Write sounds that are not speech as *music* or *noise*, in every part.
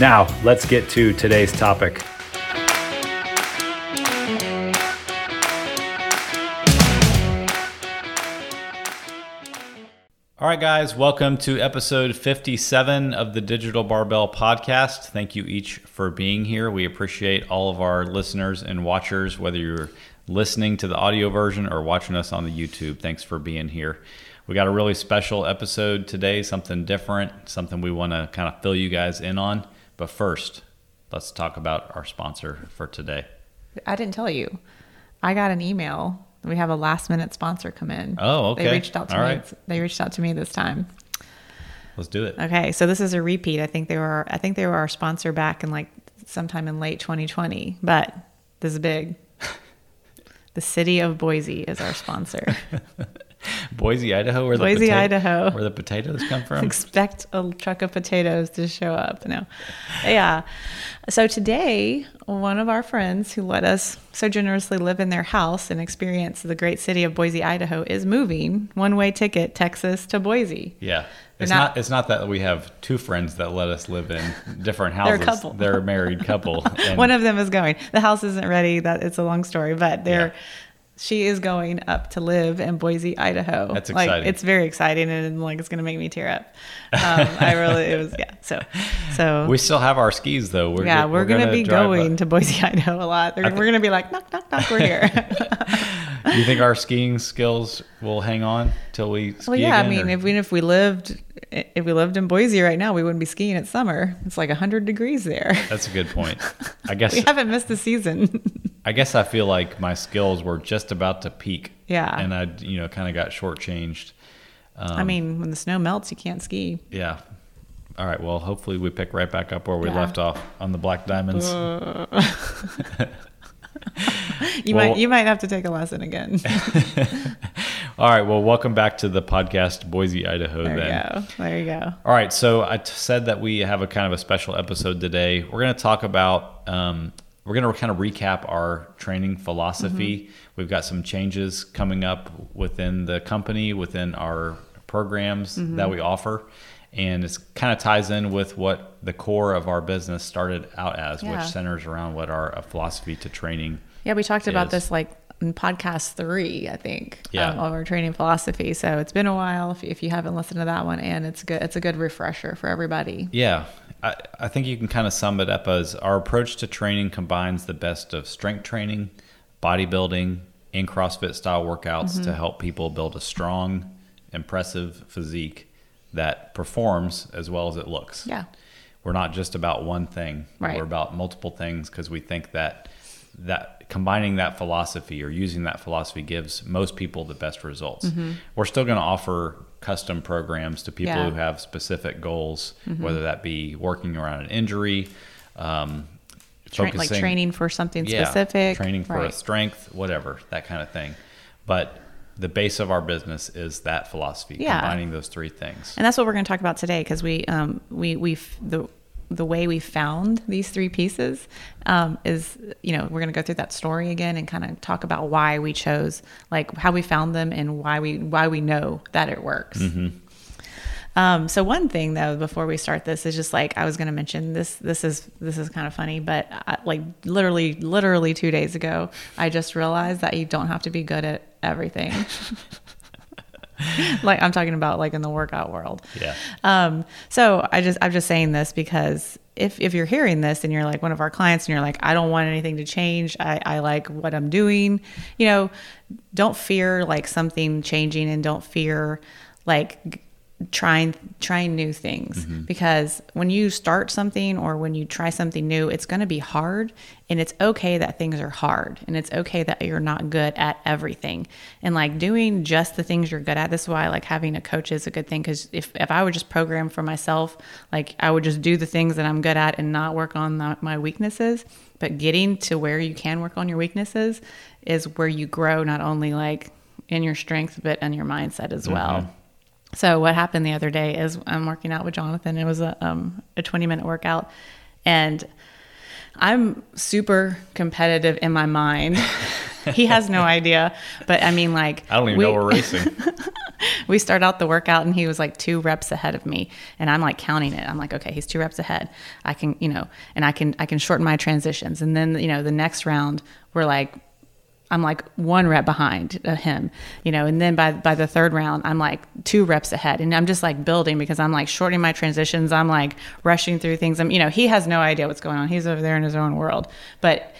Now, let's get to today's topic. All right, guys, welcome to episode 57 of the Digital Barbell Podcast. Thank you each for being here. We appreciate all of our listeners and watchers, whether you're listening to the audio version or watching us on the YouTube. Thanks for being here. We got a really special episode today, something different, something we want to kind of fill you guys in on. But first, let's talk about our sponsor for today. I didn't tell you. I got an email. We have a last minute sponsor come in. Oh, okay. They reached out to All me. right. They reached out to me this time. Let's do it. Okay, so this is a repeat. I think they were I think they were our sponsor back in like sometime in late 2020, but this is big. *laughs* the city of Boise is our sponsor. *laughs* *laughs* Boise, Idaho, where the Boise, pota- Idaho. where the potatoes come from. *laughs* Expect a truck of potatoes to show up. No. Yeah. So today, one of our friends who let us so generously live in their house and experience the great city of Boise, Idaho, is moving one way ticket, Texas to Boise. Yeah. It's not- not, it's not that we have two friends that let us live in different houses. *laughs* They're a couple. They're a married couple. And one of them is going. The house isn't ready. That it's a long story, but they're Yeah. She is going up to live in Boise, Idaho. That's Like exciting. it's very exciting and like it's gonna make me tear up. Um, I really it was yeah. So so we still have our skis though. We're yeah, go- we're, gonna, be going up. to Boise, *laughs* Idaho a lot. Thi- we're gonna be like knock knock knock. We're here. *laughs* *laughs* You think our skiing skills will hang on till we ski well, yeah. I mean, or- if we if we lived if we lived in Boise right now, we wouldn't be skiing at summer. It's like hundred degrees there. that's a good point. I guess we haven't missed the season. I guess I feel like my skills were just about to peak. Yeah. And I, you know, kind of got shortchanged. Um, I mean, when the snow melts, you can't ski. yeah. All right. Well, hopefully we pick right back up where we Yeah. left off on the Black Diamonds. *laughs* *laughs* You Well- might you might have to take a lesson again. *laughs* All right. Well, welcome back to the podcast, Boise, Idaho. There then. you go. There you go. All right, so I t- said that we have a kind of a special episode today. We're going to talk about, um, we're going to kind of recap our training philosophy. We've got some changes coming up within the company, within our programs that we offer. And it kind of ties in with what the core of our business started out as, Yeah. which centers around what our uh, philosophy to training. Yeah, we talked about this like in podcast three, I think, Yeah. um, of our training philosophy. So it's been a while if, if you haven't listened to that one, and it's good. It's a good refresher for everybody. Yeah, I, I think you can kind of sum it up as our approach to training combines the best of strength training, bodybuilding, and CrossFit style workouts Mm-hmm. to help people build a strong, impressive physique that performs as well as it looks. Yeah. We're not just about one thing. Right. We're about multiple things because we think that that combining that philosophy or using that philosophy gives most people the best results. We're still going to offer custom programs to people Mm-hmm. Yeah. Mm-hmm. who have specific goals, whether that be working around an injury, um, Tra- like training for something yeah, specific, training for a strength, whatever, that kind of thing. But the base of our business is that philosophy, Yeah. combining those three things. and that's what we're going to talk about today because we um we we the the way we found these three pieces um, is you know we're going to go through that story again and kind of talk about why we chose like how we found them and why we why we know that it works. Um, so one thing though before we start this is just like i was going to mention this this is this is kind of funny but I, like literally literally two days ago i just realized that you don't have to be good at everything *laughs* *laughs* like i'm talking about like in the workout world. Yeah. um, so I just I'm just saying this because if if you're hearing this and you're like one of our clients and you're like I don't want anything to change. I, I like what I'm doing. You know don't fear like something changing and don't fear like trying trying new things. Mm-hmm. Because when you start something or when you try something new it's going to be hard and it's okay that things are hard and it's okay that you're not good at everything. And like doing just the things you're good at this is why like having a coach is a good thing because if, if i would just program for myself like i would just do the things that i'm good at and not work on the, my weaknesses. But getting to where you can work on your weaknesses is where you grow not only like in your strength but in your mindset as mm-hmm. well so what happened the other day is I'm working out with Jonathan. It was a um, a 20 minute workout, and I'm super competitive in my mind. *laughs* he has no *laughs* idea, but I mean, like I don't even we- know we're racing. *laughs* we start out the workout and he was like two reps ahead of me and i'm like counting it i'm like okay he's two reps ahead i can you know and i can i can shorten my transitions and then you know the next round we're like i'm like one rep behind uh, him you know and then by by the third round i'm like two reps ahead. And i'm just like building because i'm like shortening my transitions. I'm like rushing through things. I'm you know he has no idea what's going on. He's over there in his own world. But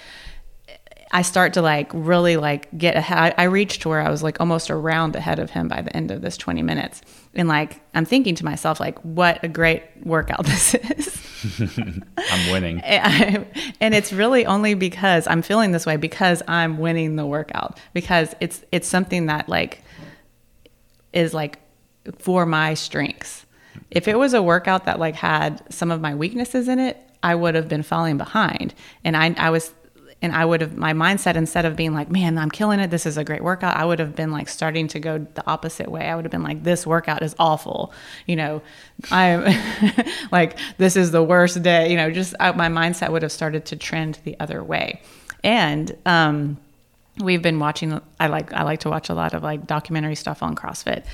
I start to like really like get ahead. I reached to where I was like almost a round ahead of him by the end of this 20 minutes. And like, I'm thinking to myself, like, what a great workout *laughs* this is. *laughs* I'm winning. *laughs* and and it's really only because I'm feeling this way because I'm winning the workout because it's, it's something that like is like for my strengths. If it was a workout that like had some of my weaknesses in it, I would have been falling behind. And I, I was, and I would have, my mindset instead of being like, man, I'm killing it. This is a great workout. I would have been like starting to go the opposite way. I would have been like, this workout is awful. You know, I'm *laughs* like, this is the worst day. You know, just I, my mindset would have started to trend the other way. And, um, we've been watching i like i like to watch a lot of like documentary stuff on crossfit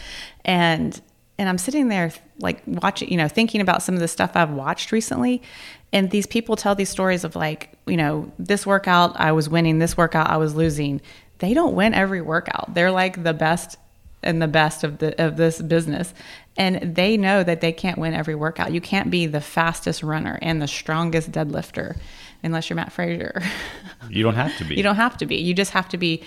and and i'm sitting there like watching you know thinking about some of the stuff i've watched recently. And these people tell these stories of like you know this workout i was winning this workout i was losing. They don't win every workout. They're like the best and the best of the of this business. And they know that they can't win every workout. You can't be the fastest runner and the strongest deadlifter unless you're Mat Fraser. You don't have to be. *laughs* you don't have to be. You just have to be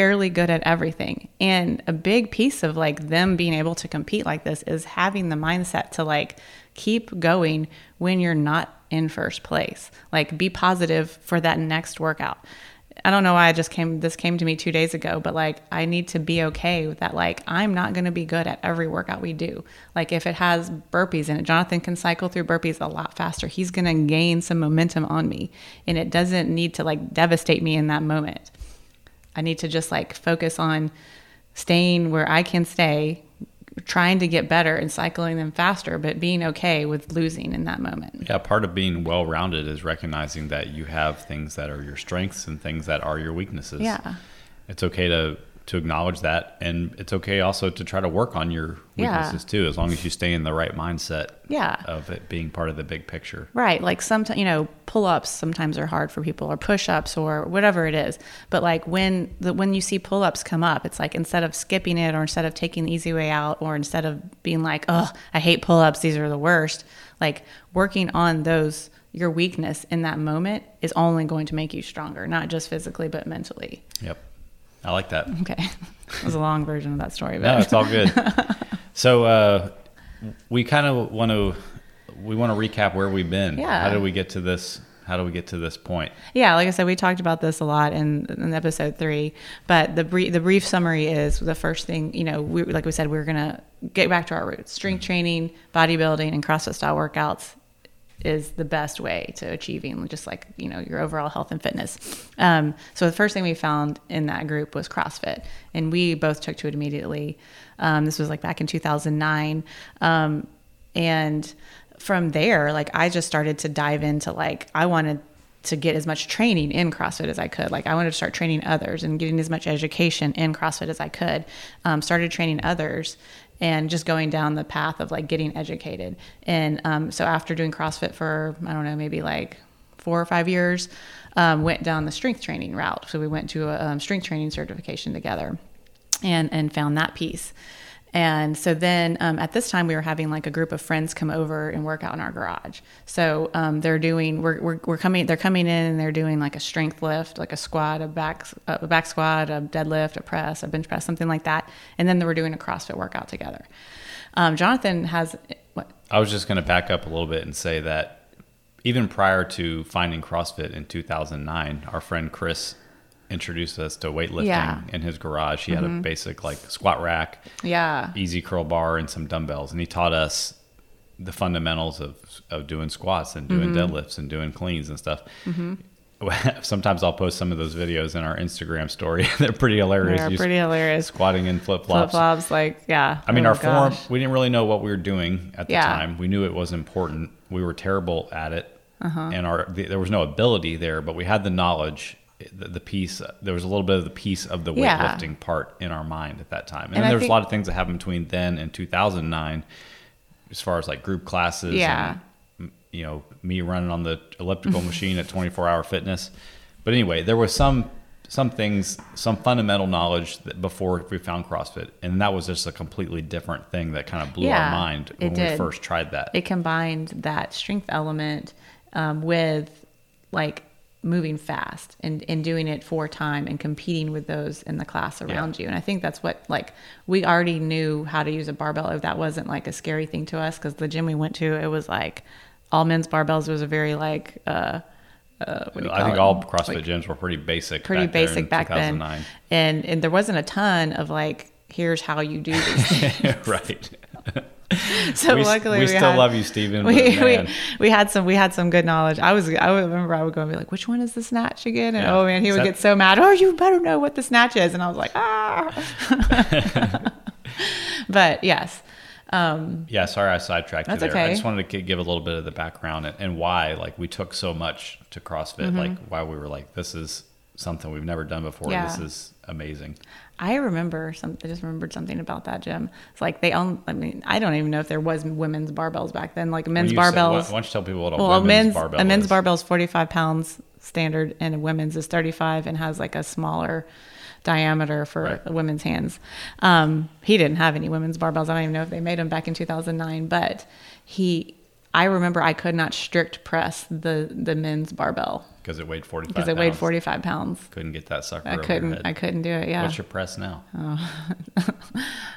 fairly good at everything. And a big piece of like them being able to compete like this is having the mindset to like keep going when you're not in first place. Like be positive for that next workout. I don't know why I just came this came to me 2 days ago, but like I need to be okay with that like I'm not going to be good at every workout we do. Like if it has burpees in it, Jonathan can cycle through burpees a lot faster. He's going to gain some momentum on me and it doesn't need to like devastate me in that moment. I need to just like focus on staying where I can stay, trying to get better and cycling them faster, but being okay with losing in that moment. Yeah, part of being well rounded is recognizing that you have things that are your strengths and things that are your weaknesses. Yeah. It's okay to to acknowledge that and it's okay also to try to work on your Yeah. weaknesses too, as long as you stay in the right mindset Yeah. of it being part of the big picture. Right. Like sometimes, you know, pull ups sometimes are hard for people or push ups or whatever it is. But like when the, when you see pull ups come up, it's like instead of skipping it or instead of taking the easy way out or instead of being like, oh, I hate pull ups, these are the worst, like working on those, your weakness in that moment is only going to make you stronger, not just physically, but mentally. Yep. I like that. Okay. *laughs* It was a long version of that story. But No, it's all good. *laughs* so uh, we kind of want to we want to recap where we've been. Yeah. How did we get to this? How do we get to this point? Yeah, like I said, we talked about this a lot in, in episode three. But the brief, the brief summary is the first thing. You know, we, like we said, we are gonna get back to our roots: strength training, bodybuilding, and CrossFit style workouts is the best way to achieving just like you know your overall health and fitness. Um, so the first thing we found in that group was CrossFit, and we both took to it immediately. Um, this was like back in 2009, um, and from there, like I just started to dive into like I wanted to get as much training in CrossFit as I could. Like I wanted to start training others and getting as much education in CrossFit as I could. Um, started training others and just going down the path of like getting educated. And um, so after doing CrossFit for I don't know maybe like four or five years, um, went down the strength training route. So we went to a um, strength training certification together, and and found that piece. And so then um, at this time, we were having like a group of friends come over and work out in our garage. So um, they're doing, we're, we're, we're coming, they're coming in and they're doing like a strength lift, like a squat, a back, a back squat, a deadlift, a press, a bench press, something like that. And then they were doing a CrossFit workout together. Um, Jonathan has what? I was just going to back up a little bit and say that even prior to finding CrossFit in 2009, our friend Chris introduced us to weightlifting Yeah. in his garage. He had a mm-hmm. basic like squat rack, Yeah. easy curl bar, and some dumbbells, and he taught us the fundamentals of of doing squats and doing mm-hmm. deadlifts and doing cleans and stuff. Mm-hmm. *laughs* Sometimes I'll post some of those videos in our Instagram story. *laughs* They're pretty hilarious. They're pretty hilarious. squatting in flip Flip flops. flops, like, yeah. I mean, Oh, our form, we didn't really know what we were doing at the Yeah. time. We knew it was important. We were terrible at it. Uh-huh. And our the, there was no ability there, but we had the knowledge, the, the piece. There was a little bit of the piece of the Yeah. weightlifting part in our mind at that time. And, And then I there was a lot of things that happened between then and 2009, as far as like group classes. Yeah. And, you know, me running on the elliptical machine at 24 Hour Fitness. But anyway, there was some some things, some fundamental knowledge that before we found CrossFit, and that was just a completely different thing that kind of blew Yeah, our mind when we first tried that. it combined that strength element um, with like moving fast and, and doing it for time and competing with those in the class around you. And I think that's what like we already knew how to use a barbell. If that wasn't like a scary thing to us, because the gym we went to, it was like all men's barbells was a very like uh, uh, what do you I think it? all CrossFit Like, gyms were pretty basic. pretty back basic back then, 2009. and and there wasn't a ton of like here's how you do these *laughs* things. right. *laughs* *laughs* So we, luckily we, we, still had, love you, Steven. but We, we, we had some we had some good knowledge. I was I remember I would go and be like, which one is the snatch again? And Yeah. oh man, he Is would that- get so mad. Oh, you better know what the snatch is. And I was like, ah. *laughs* *laughs* but yes, um, yeah, sorry I sidetracked That's you there. I just wanted to give a little bit of the background and, and why like we took so much to CrossFit, Mm-hmm. like why we were like, this is something we've never done before. Yeah. This is amazing. I remember some. I just remembered something about that gym. It's like they own. I mean, I don't even know if there was women's barbells back then. Like men's you said- why, barbells. why don't you tell people what a well, women's men's barbell a men's barbell is 45 pounds standard and a women's is 35 and has like a smaller diameter for Right. women's hands um, he didn't have any women's barbells i don't even know if they made them back in 2009 but he i remember i could not strict press the the men's barbell because it weighed 45 because it weighed pounds. 45 pounds Couldn't get that sucker i over couldn't i couldn't do it yeah What's your press now? *laughs*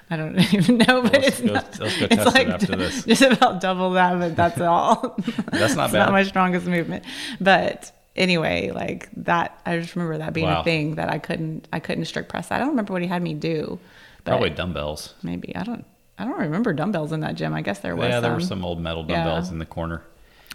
I don't *laughs* even know, but let's it's go- not, let's go test it like after this. *laughs* just about double that, but that's all. That's not it's bad. not my strongest movement, but anyway, like that, I just remember that being Wow. a thing that I couldn't, I couldn't strict press. I don't remember what he had me do, Probably dumbbells. maybe I don't, I don't remember dumbbells in that gym. I guess there was Yeah, some. there were some old metal Yeah. dumbbells in the corner.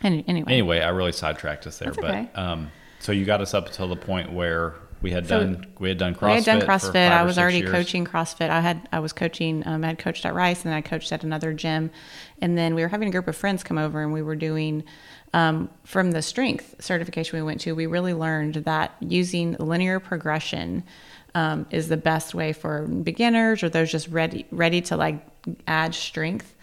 Any, anyway, Anyway, I really sidetracked us there, That's but okay. um, so you got us up until the point where we had So- done we had done CrossFit. I had done CrossFit. I was already years. coaching CrossFit. I had I was coaching. Um, I had coached at Rice, and then I coached at another gym. And then we were having a group of friends come over, and we were doing um, from the strength certification we went to. We really learned that using linear progression um, is the best way for beginners or those just ready ready to like add strength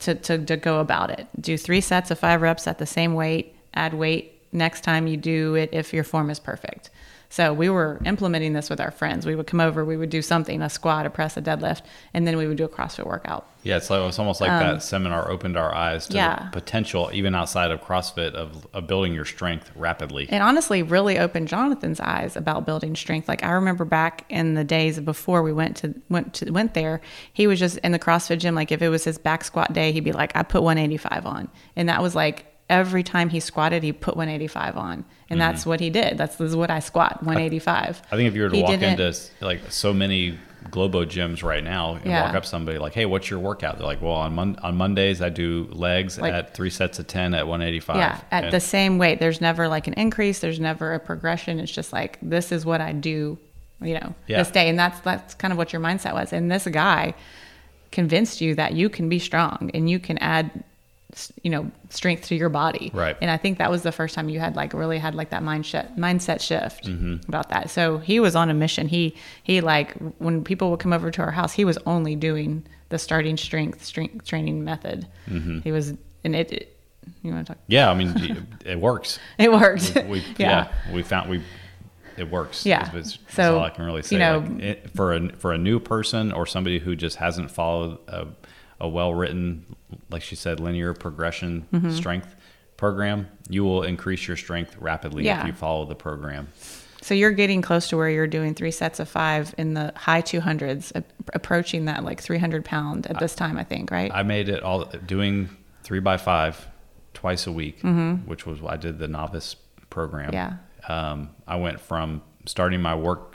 to, to, to go about it. Do three sets of five reps at the same weight, add weight next time you do it if your form is perfect. So we were implementing this with our friends. We would come over, we would do something, a squat, a press, a deadlift, and then we would do a CrossFit workout. Yeah, it's like it's almost like that seminar opened our eyes to Um, yeah. the potential, even outside of CrossFit, of, of building your strength rapidly. It honestly really opened Jonathan's eyes about building strength. Like I remember back in the days before we went to went to went there, he was just in the CrossFit gym. Like if it was his back squat day, he'd be like, "I put 185 on," and that was like every time he squatted, he put 185 on, and mm-hmm. that's what he did. That's this is what I squat 185. I think if you were to He walk into like so many Globo gyms right now and Yeah. walk up somebody like, "Hey, what's your workout?" They're like, "Well, on Mon- on Mondays I do legs Like- at three sets of ten at 185." Yeah, at And- the same weight. There's never like an increase. There's never a progression. It's just like this is what I do, you know, Yeah. this day, and that's that's kind of what your mindset was. And this guy convinced you that you can be strong and you can add, you know, strength to your body. Right. And I think that was the first time you had like really had like that mindset mindset shift Mm-hmm. about that. So he was on a mission. He he like when people would come over to our house, he was only doing the starting strength strength training method. Mm-hmm. He was and it. it you want to talk? yeah, I mean, *laughs* it works. It works We, *laughs* yeah. we found we it works. Yeah. So, all I can really say. you know- Like, it, for a for a new person or somebody who just hasn't followed a, a well written, like she said, linear progression Mm-hmm. strength program, you will increase your strength rapidly Yeah. if you follow the program. So you're getting close to where you're doing three sets of five in the high 200s, a- approaching that like 300 pound at this time, I think, right? I made it all doing three by five twice a week, which was I did the novice program. Mm-hmm. Yeah. Um, I went from starting my work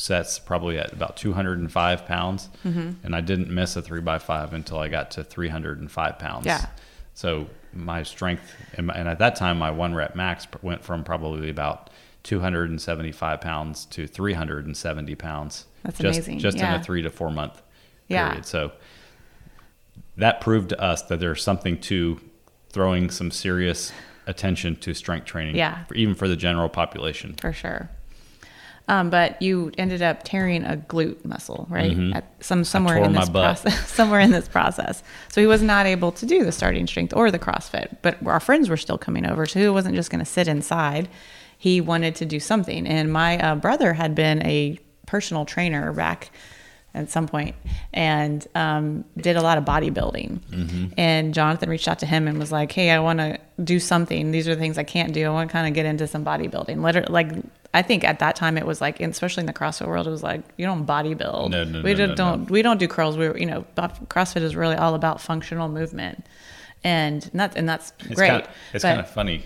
sets probably at about 205 pounds, Mm-hmm. and I didn't miss a three by five until I got to 305 pounds. Yeah. So my strength, and, my, and at that time, my one rep max went from probably about 275 pounds to 370 pounds. That's just, amazing. Just in a three to four month Yeah. period. So that proved to us that there's something to throwing some serious attention to strength training, Yeah. for, even for the general population. for sure. Um, but you ended up tearing a glute muscle, right? At some somewhere Mm-hmm. in this process. *laughs* somewhere in this process. So he was not able to do the starting strength or the CrossFit. But our friends were still coming over, so he wasn't just going to sit inside. He wanted to do something. And my uh, brother had been a personal trainer back at some point and um, did a lot of bodybuilding. Mm-hmm. And Jonathan reached out to him and was like, "Hey, I want to do something. These are the things I can't do. I want to kind of get into some bodybuilding." Literally, like I think at that time it was like, especially in the CrossFit world, it was like you don't bodybuild. No, no, we no, don't, no, don't no. we don't do curls. We you know CrossFit is really all about functional movement, and that's and that's It's great. Kind of, it's but- kind of funny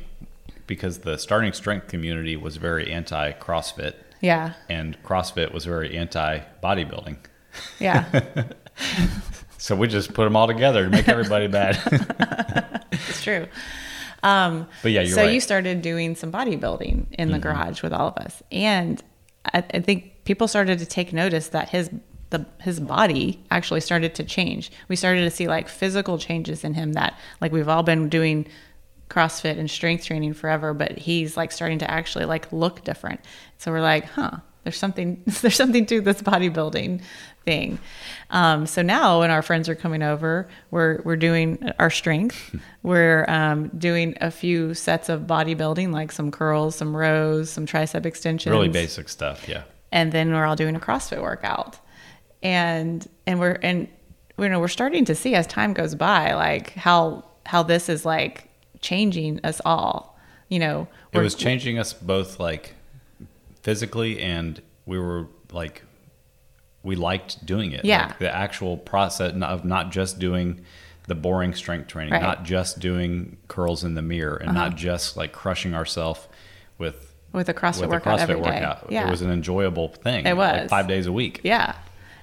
because the starting strength community was very anti CrossFit, yeah, and CrossFit was very anti bodybuilding. yeah. *laughs* So we just put them all together to make everybody bad. *laughs* It's true. Um, But yeah, you're so right. you started doing some bodybuilding in the garage with all of us, and I, I think people started to take notice that his the his body actually started to change. We started to see like physical changes in him that like we've all been doing CrossFit and strength training forever, but he's like starting to actually like look different. So we're like, huh, there's something *laughs* there's something to this bodybuilding thing. Um, so now when our friends are coming over, we're we're doing our strength. we're um, doing a few sets of bodybuilding, like some curls, some rows, some tricep extensions, really basic stuff, yeah. and then we're all doing a CrossFit workout. And and we're and you know we're starting to see as time goes by like how how this is like changing us all. You know, It was changing us both like physically and we were like we liked doing it. Yeah. Like the actual process of not just doing the boring strength training, Right. not just doing curls in the mirror and not just like crushing ourselves with with a CrossFit with a workout CrossFit every day. workout. Yeah. It was an enjoyable thing. It Like was. five days a week. Yeah.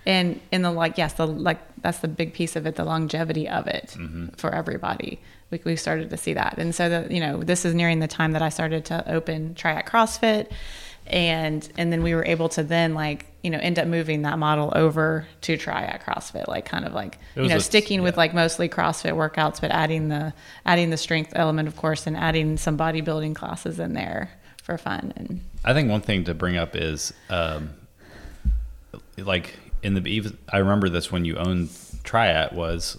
And in the like, yes, the like that's the big piece of it, the longevity of it Mm-hmm. for everybody. We we started to see that, and so that you know, this is nearing the time that I started to open Triad CrossFit, and and then we were able to then like you know end up moving that model over to Triad CrossFit, like kind of like you know a- sticking with like mostly CrossFit workouts, but adding the adding the strength element, of course, and adding some bodybuilding classes in there for fun and I think one thing to bring up is, um, like in the even I remember this when you owned Triad was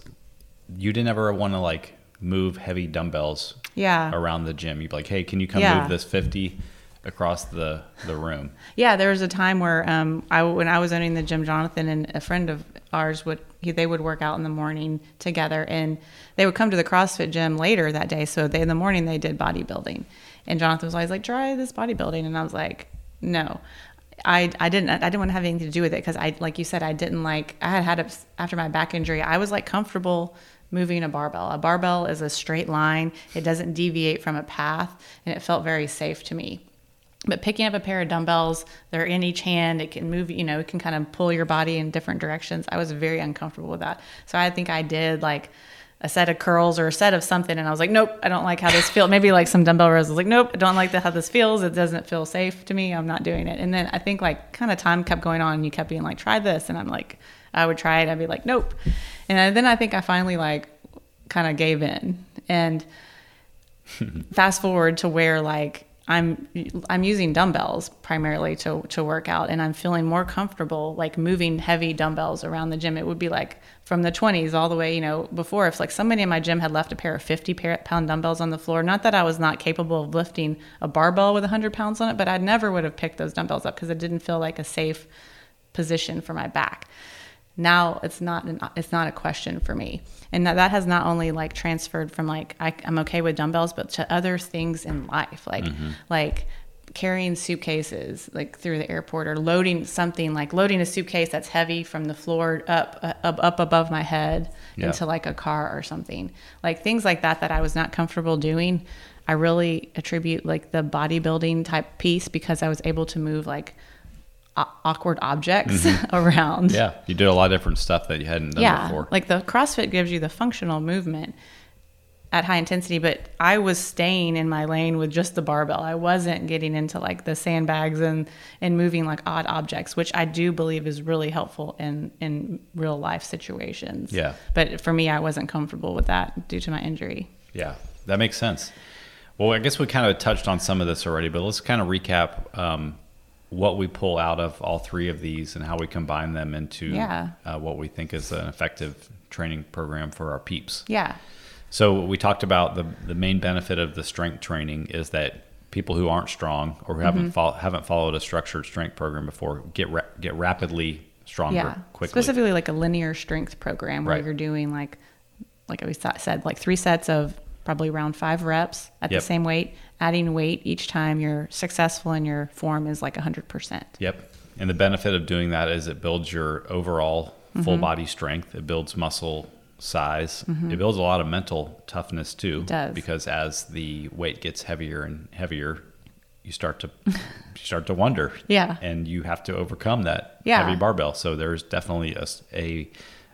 you didn't ever want to like move heavy dumbbells yeah around the gym. You'd be like, hey, can you come Yeah. move this fifty across the the room? Yeah, there was a time where um, I when I was owning the gym, Jonathan and a friend of ours would he, they would work out in the morning together, and they would come to the CrossFit gym later that day. So they in the morning they did bodybuilding, and Jonathan was always like, "Try this bodybuilding," and I was like, "No." I, I didn't I didn't want to have anything to do with it because I like you said I didn't like I had had a, after my back injury I was like comfortable moving a barbell. A barbell is a straight line. It doesn't deviate from a path and it felt very safe to me. But picking up a pair of dumbbells, they're in each hand. It can move, you know, it can kind of pull your body in different directions. I was very uncomfortable with that. So I think I did like a set of curls or a set of something. And I was like, nope, I don't like how this feels. Maybe like some dumbbell rows. I was like, nope, I don't like the, how this feels. It doesn't feel safe to me. I'm not doing it. And then I think like kind of time kept going on and you kept being like, try this. And I'm like, I would try it. I'd be like, nope. And then I think I finally like kind of gave in. And *laughs* fast forward to where like I'm I'm using dumbbells primarily to to work out, and I'm feeling more comfortable like moving heavy dumbbells around the gym. It would be like from the 20s all the way, you know, before if like somebody in my gym had left a pair of 50 pound dumbbells on the floor. Not that I was not capable of lifting a barbell with 100 pounds on it, but I never would have picked those dumbbells up because it didn't feel like a safe position for my back now it's not an, it's not a question for me and that, that has not only like transferred from like I, am okay with dumbbells but to other things in life like mm-hmm. like carrying suitcases like through the airport or loading something like loading a suitcase that's heavy from the floor up uh, up, up above my head yeah. into like a car or something like things like that that i was not comfortable doing i really attribute like the bodybuilding type piece because i was able to move like awkward objects mm-hmm. *laughs* around. Yeah, you did a lot of different stuff that you hadn't done yeah, before. Like the CrossFit gives you the functional movement at high intensity, but I was staying in my lane with just the barbell. I wasn't getting into like the sandbags and and moving like odd objects, which I do believe is really helpful in in real life situations. Yeah. But for me, I wasn't comfortable with that due to my injury. Yeah, that makes sense. Well, I guess we kind of touched on some of this already, but let's kind of recap um, what we pull out of all three of these and how we combine them into yeah. uh, what we think is an effective training program for our peeps. Yeah. So we talked about the the main benefit of the strength training is that people who aren't strong or who mm-hmm. haven't fo- haven't followed a structured strength program before get ra- get rapidly stronger yeah. quickly. Specifically, like a linear strength program where right. you're doing like like we said, like three sets of probably around five reps at yep. the same weight, adding weight each time you're successful in your form is like 100%. Yep. And the benefit of doing that is it builds your overall full mm-hmm. body strength, it builds muscle size, mm-hmm. it builds a lot of mental toughness too. It does. Because as the weight gets heavier and heavier, you start to *laughs* you start to wonder. Yeah. And you have to overcome that yeah. heavy barbell. So there's definitely a, a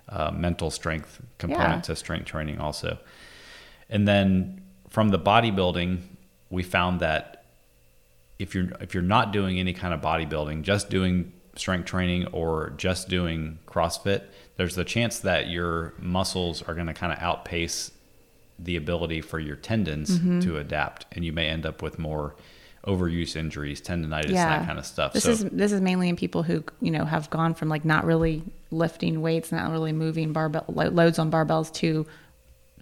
uh, mental strength component yeah. to strength training also. And then from the bodybuilding, we found that if you're if you're not doing any kind of bodybuilding, just doing strength training or just doing CrossFit, there's the chance that your muscles are going to kind of outpace the ability for your tendons mm-hmm. to adapt, and you may end up with more overuse injuries, tendonitis, yeah. that kind of stuff. This so, is this is mainly in people who you know have gone from like not really lifting weights, not really moving barbell loads on barbells to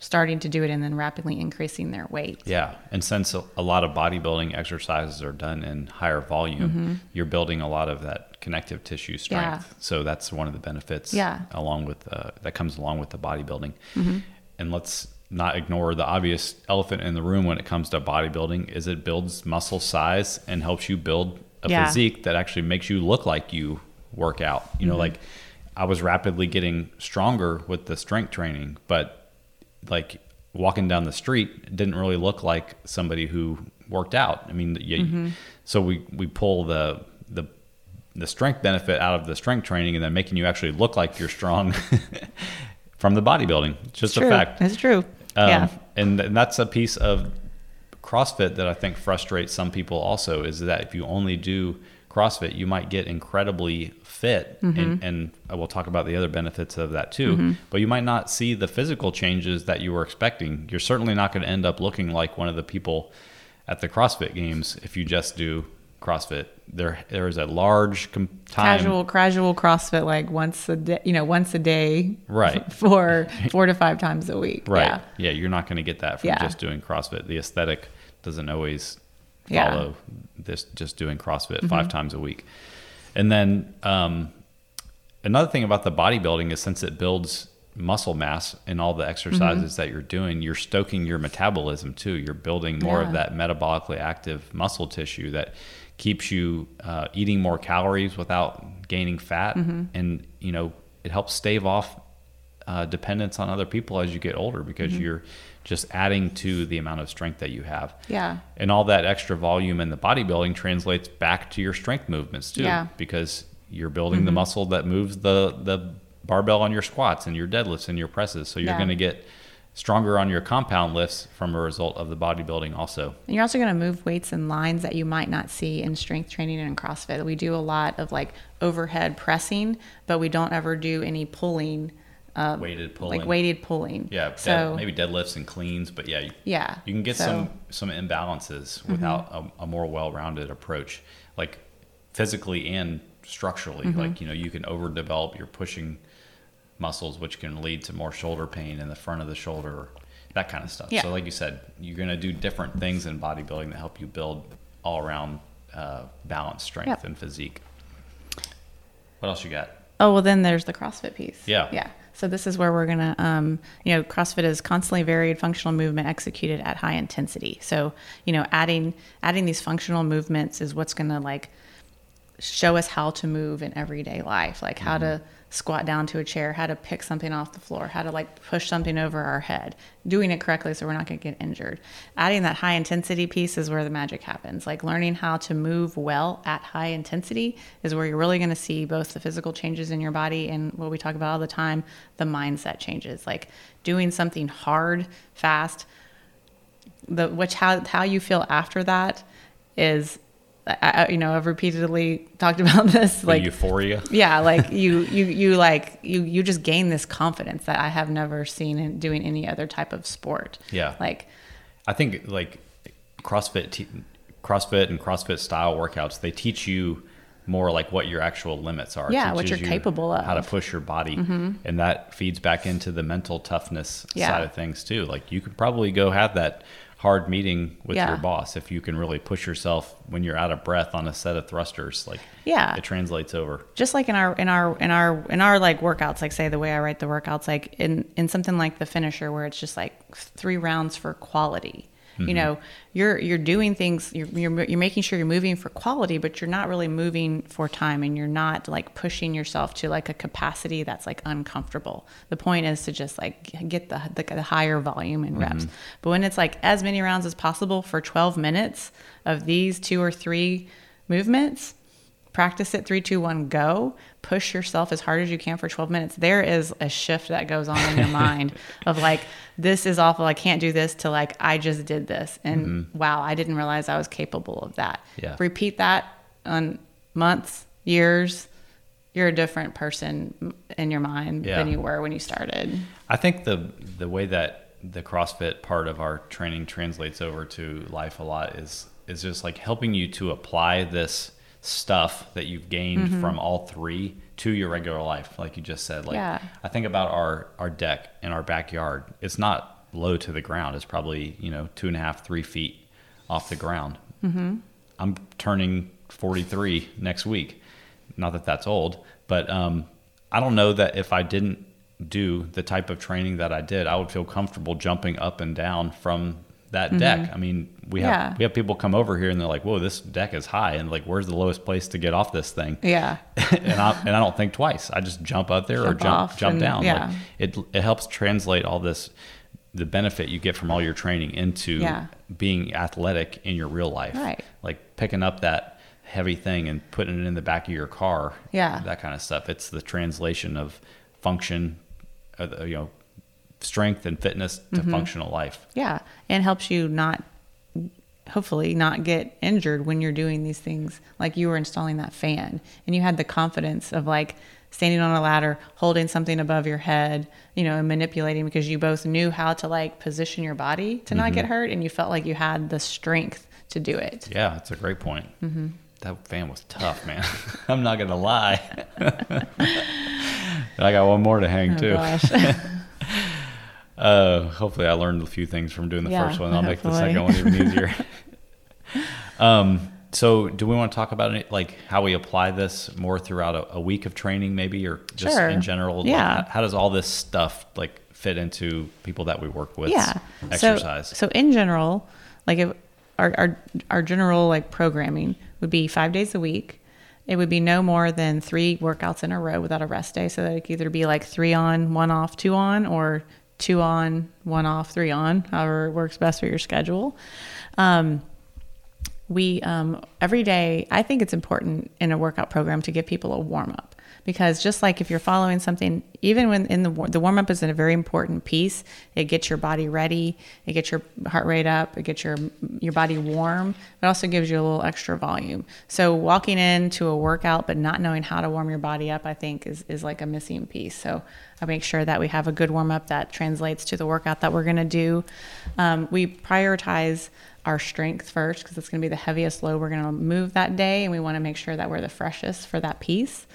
starting to do it and then rapidly increasing their weight. Yeah. And since a lot of bodybuilding exercises are done in higher volume, mm-hmm. you're building a lot of that connective tissue strength. Yeah. So that's one of the benefits yeah. along with uh, that comes along with the bodybuilding. Mm-hmm. And let's not ignore the obvious elephant in the room when it comes to bodybuilding is it builds muscle size and helps you build a yeah. physique that actually makes you look like you work out. You know, mm-hmm. like I was rapidly getting stronger with the strength training, but like walking down the street didn't really look like somebody who worked out. I mean, you, mm-hmm. so we we pull the the the strength benefit out of the strength training and then making you actually look like you're strong *laughs* from the bodybuilding. It's just it's a fact. It's true. Um, yeah. And, and that's a piece of CrossFit that I think frustrates some people also is that if you only do CrossFit, you might get incredibly fit, mm-hmm. and, and we'll talk about the other benefits of that too. Mm-hmm. But you might not see the physical changes that you were expecting. You're certainly not going to end up looking like one of the people at the CrossFit Games if you just do CrossFit. There, there is a large com- time casual, casual CrossFit like once a day, you know, once a day, right? *laughs* For four to five times a week, right? Yeah, yeah you're not going to get that from yeah. just doing CrossFit. The aesthetic doesn't always follow yeah. this just doing CrossFit mm-hmm. five times a week. And then um, another thing about the bodybuilding is since it builds muscle mass in all the exercises mm-hmm. that you're doing, you're stoking your metabolism too. You're building more yeah. of that metabolically active muscle tissue that keeps you uh, eating more calories without gaining fat, mm-hmm. and you know it helps stave off uh, dependence on other people as you get older because mm-hmm. you're just adding to the amount of strength that you have. Yeah. And all that extra volume in the bodybuilding translates back to your strength movements too. Yeah. Because you're building mm-hmm. the muscle that moves the the barbell on your squats and your deadlifts and your presses. So you're yeah. going to get stronger on your compound lifts from a result of the bodybuilding also. And you're also going to move weights and lines that you might not see in strength training and CrossFit. We do a lot of like overhead pressing, but we don't ever do any pulling uh, weighted pulling. like weighted pulling. Yeah, dead, So maybe deadlifts and cleans, but yeah, you, yeah, you can get So- some some imbalances without a, a more well-rounded approach, like physically and structurally. Mm-hmm. Like you know, you can overdevelop your pushing muscles, which can lead to more shoulder pain in the front of the shoulder, that kind of stuff. Yeah. So, like you said, you're going to do different things in bodybuilding that help you build all-around uh, balance, strength, Yep. and physique. What else you got? Oh well, then there's the CrossFit piece. Yeah. yeah. So this is where we're gonna, um, you know, CrossFit is constantly varied functional movement executed at high intensity. So you know, adding adding these functional movements is what's gonna like show us how to move in everyday life, like how to squat down to a chair, how to pick something off the floor, how to like push something over our head, doing it correctly so we're not going to get injured. Adding that high intensity piece is where the magic happens. Like learning how to move well at high intensity is where you're really going to see both the physical changes in your body and what we talk about all the time, the mindset changes. Like doing something hard, fast, the which how how you feel after that is I, you know I've repeatedly talked about *laughs* this The like euphoria. yeah like *laughs* you you you like you you just gain this confidence that I have never seen in doing any other type of sport Yeah. like I think like CrossFit, te- CrossFit and CrossFit style workouts, they teach you more like what your actual limits are. Yeah, what you're you capable of. Mm-hmm. How to push your body, and that feeds back into the mental toughness Yeah. side of things too. Like you could probably go have that hard meeting with Yeah. your boss if you can really push yourself when you're out of breath on a set of thrusters. Like Yeah. it translates over. just like in our in our in our in our like workouts like say the way i write the workouts like in in something like the finisher where it's just like three rounds for quality you mm-hmm. know you're you're doing things you're, you're you're making sure you're moving for quality but you're not really moving for time and you're not like pushing yourself to like a capacity that's like uncomfortable. The point is to just like get the the, the higher volume and reps. Mm-hmm. But when it's like as many rounds as possible for 12 minutes of these two or three movements practice it three two one go. Push yourself as hard as you can for 12 minutes. There is a shift that goes on in your *laughs* mind of like this is awful i can't do this to like i just did this. And mm-hmm. wow i didn't realize i was capable of that. Yeah. repeat that on months years. You're a different person in your mind Yeah. than you were when you started. I think the the way that the CrossFit part of our training translates over to life a lot is is just like helping you to apply this stuff that you've gained Mm-hmm. from all three to your regular life, like you just said. Like Yeah. I think about our our deck in our backyard. It's not low to the ground. It's probably you know two and a half, three feet off the ground. Mm-hmm. I'm turning 43 next week. Not that that's old, but um, I don't know that if I didn't do the type of training that I did, I would feel comfortable jumping up and down from that deck. I mean, we have Mm-hmm. Yeah. we have people come over here and they're like, "Whoa, this deck is high," and like, "Where's the lowest place to get off this thing?" yeah *laughs* and I and I don't think twice. I just jump up there or Jump jump jump and- down. yeah. Like it it helps translate all this the benefit you get from all your training into Yeah. being athletic in your real life. Right. Like picking up that heavy thing and putting it in the back of your car. Yeah. That kind of stuff. It's the translation of function, uh, you know, strength and fitness to Mm-hmm. functional life. Yeah, and helps you not, hopefully, not get injured when you're doing these things. Like you were installing that fan, and you had the confidence of like standing on a ladder, holding something above your head, you know, and manipulating because you both knew how to like position your body to not get hurt, and you felt like you had the strength to do it. Yeah, that's a great point. Mm-hmm. That fan was tough, man. *laughs* I'm not gonna lie. *laughs* I got one more to hang Oh too. *laughs* Uh, hopefully, I learned a few things from doing the Yeah, first one. I'll make the second one even easier. *laughs* um, so, do we want to talk about it, like how we apply this more throughout a, a week of training, maybe, or just Sure. in general? Like, Yeah. how, how does all this stuff like fit into people that we work with? yeah Exercise. so, so in general like if our, our our general like programming would be five days a week it would be no more than three workouts in a row without a rest day so that it could either be like three on one off two on or two on one off three on however works best for your schedule. Um, we um, every day i think it's important in a workout program to give people a warm up because just like if you're following something, even when in the the warm up is a very important piece. It gets your body ready, it gets your heart rate up, it gets your your body warm. It also gives you a little extra volume. So walking into a workout but not knowing how to warm your body up, I think is is like a missing piece. So I make sure that we have a good warm up that translates to the workout that we're going to do. Um, we prioritize our strength first because it's going to be the heaviest load we're going to move that day, and we want to make sure that we're the freshest for that piece.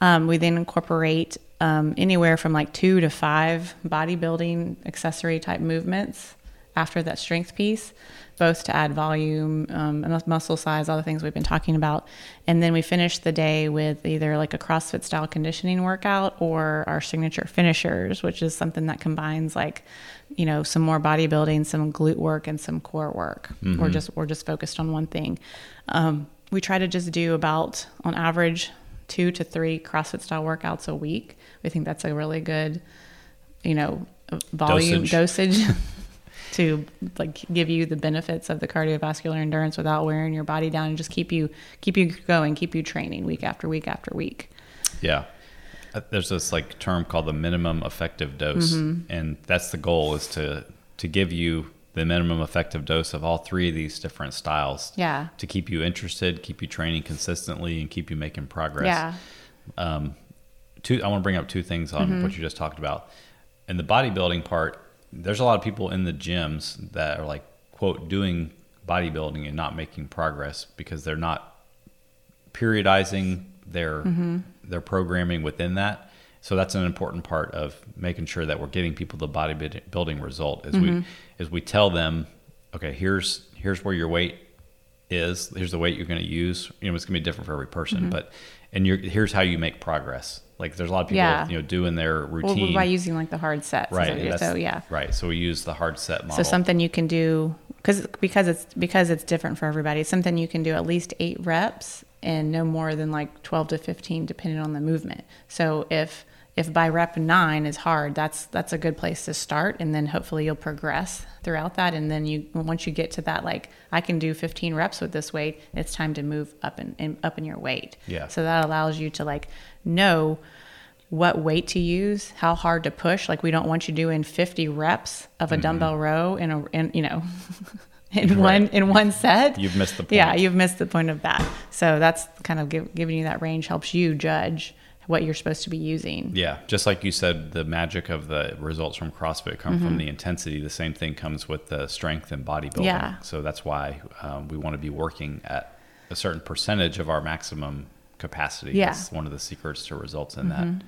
Um, we then incorporate um, anywhere from like two to five bodybuilding accessory type movements after that strength piece, both to add volume, um, muscle size, all the things we've been talking about. And then we finish the day with either like a CrossFit style conditioning workout or our signature finishers, which is something that combines like you know some more bodybuilding some glute work and some core work mm-hmm. we're just we're just focused on one thing um, we try to just do about on average two to three crossfit style workouts a week. We think that's a really good you know volume dosage, dosage *laughs* to like give you the benefits of the cardiovascular endurance without wearing your body down and just keep you keep you going keep you training week after week after week. Yeah. Uh, there's this like term called the minimum effective dose, mm-hmm. and that's the goal is to to give you the minimum effective dose of all three of these different styles. Yeah. To keep you interested, keep you training consistently, and keep you making progress. Yeah. Um, two. I want to bring up two things on mm-hmm. what you just talked about. In the bodybuilding part, there's a lot of people in the gyms that are like quote doing bodybuilding and not making progress because they're not periodizing their mm-hmm their programming within that. So that's an important part of making sure that we're getting people the bodybuilding result. Is mm-hmm. we is we tell them, okay, here's here's where your weight is. Here's the weight you're going to use. You know, it's going to be different for every person, mm-hmm. but and here's how you make progress. Like there's a lot of people, yeah. you know, doing their routine well, by using like the hard sets. Right. So yeah. Right. So we use the hard set model. So something you can do because because it's because it's different for everybody. It's something you can do at least eight reps and no more than like 12 to 15 depending on the movement. So if if by rep 9 is hard, that's that's a good place to start and then hopefully you'll progress throughout that and then you once you get to that like I can do 15 reps with this weight, it's time to move up in, in up in your weight. Yeah. So that allows you to like know what weight to use, how hard to push. Like we don't want you doing 50 reps of a mm-hmm. dumbbell row in a in you know *laughs* in right. one in one set. You've missed the point. Yeah, you've missed the point of that. So that's kind of give, giving you that range helps you judge what you're supposed to be using. Yeah, just like you said, the magic of the results from CrossFit come mm-hmm. from the intensity. The same thing comes with the strength and bodybuilding. Yeah. So that's why um, we want to be working at a certain percentage of our maximum capacity. Yeah. That's one of the secrets to results in mm-hmm. that.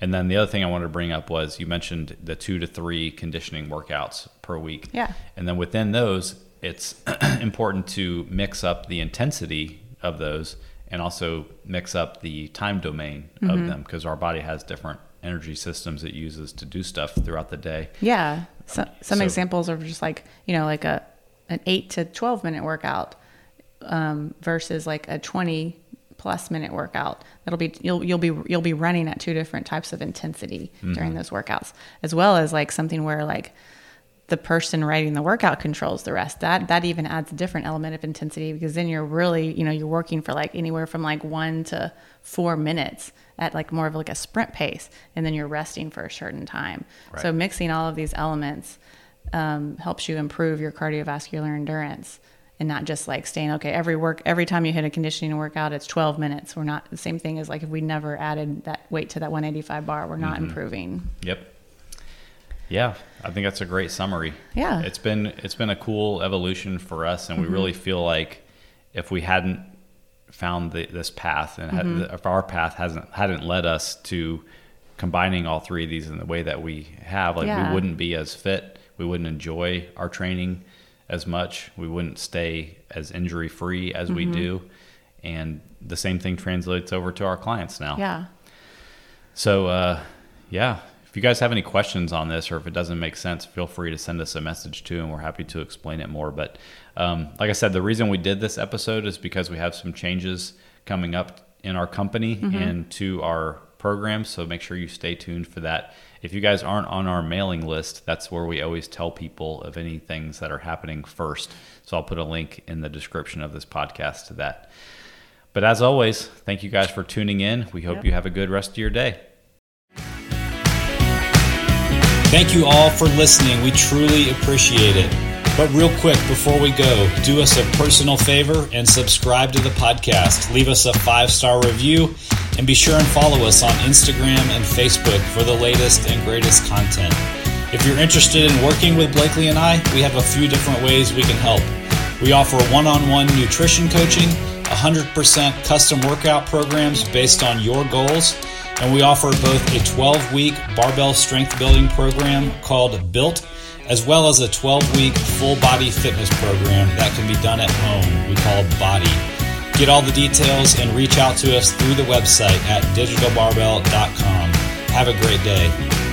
And then the other thing I wanted to bring up was you mentioned the two to three conditioning workouts per week. Yeah. And then within those, it's *clears throat* important to mix up the intensity of those and also mix up the time domain mm-hmm. of them because our body has different energy systems it uses to do stuff throughout the day. Yeah. So, some so, examples are just like, you know, like a an 8 to 12 minute workout um, versus like a 20 plus minute workout. That'll be you'll you'll be you'll be running at two different types of intensity mm-hmm. during those workouts, as well as like something where like the person writing the workout controls the rest. That that even adds a different element of intensity because then you're really you know you're working for like anywhere from like one to four minutes at like more of like a sprint pace, and then you're resting for a certain time. Right. So mixing all of these elements um, helps you improve your cardiovascular endurance and not just like staying okay every work every time you hit a conditioning workout it's 12 minutes we're not the same thing as like if we never added that weight to that 185 bar we're not mm-hmm. improving yep yeah i think that's a great summary yeah it's been it's been a cool evolution for us and mm-hmm. we really feel like if we hadn't found the, this path and mm-hmm. had, if our path hasn't hadn't led us to combining all three of these in the way that we have like yeah. we wouldn't be as fit we wouldn't enjoy our training as much. We wouldn't stay as injury free as mm-hmm. we do. And the same thing translates over to our clients now. Yeah. So, uh, yeah, if you guys have any questions on this or if it doesn't make sense, feel free to send us a message too, and we're happy to explain it more. But um, like I said, the reason we did this episode is because we have some changes coming up in our company mm-hmm. and to our program. So make sure you stay tuned for that if you guys aren't on our mailing list, that's where we always tell people of any things that are happening first. So I'll put a link in the description of this podcast to that. But as always, thank you guys for tuning in. We hope yep. you have a good rest of your day. Thank you all for listening. We truly appreciate it. But real quick before we go, do us a personal favor and subscribe to the podcast. Leave us a five star review and be sure and follow us on Instagram and Facebook for the latest and greatest content. If you're interested in working with Blakely and I, we have a few different ways we can help. We offer one on one nutrition coaching, 100% custom workout programs based on your goals and we offer both a 12 week barbell strength building program called Built, as well as a 12 week full body fitness program that can be done at home, we call Body. Get all the details and reach out to us through the website at digitalbarbell.com. Have a great day.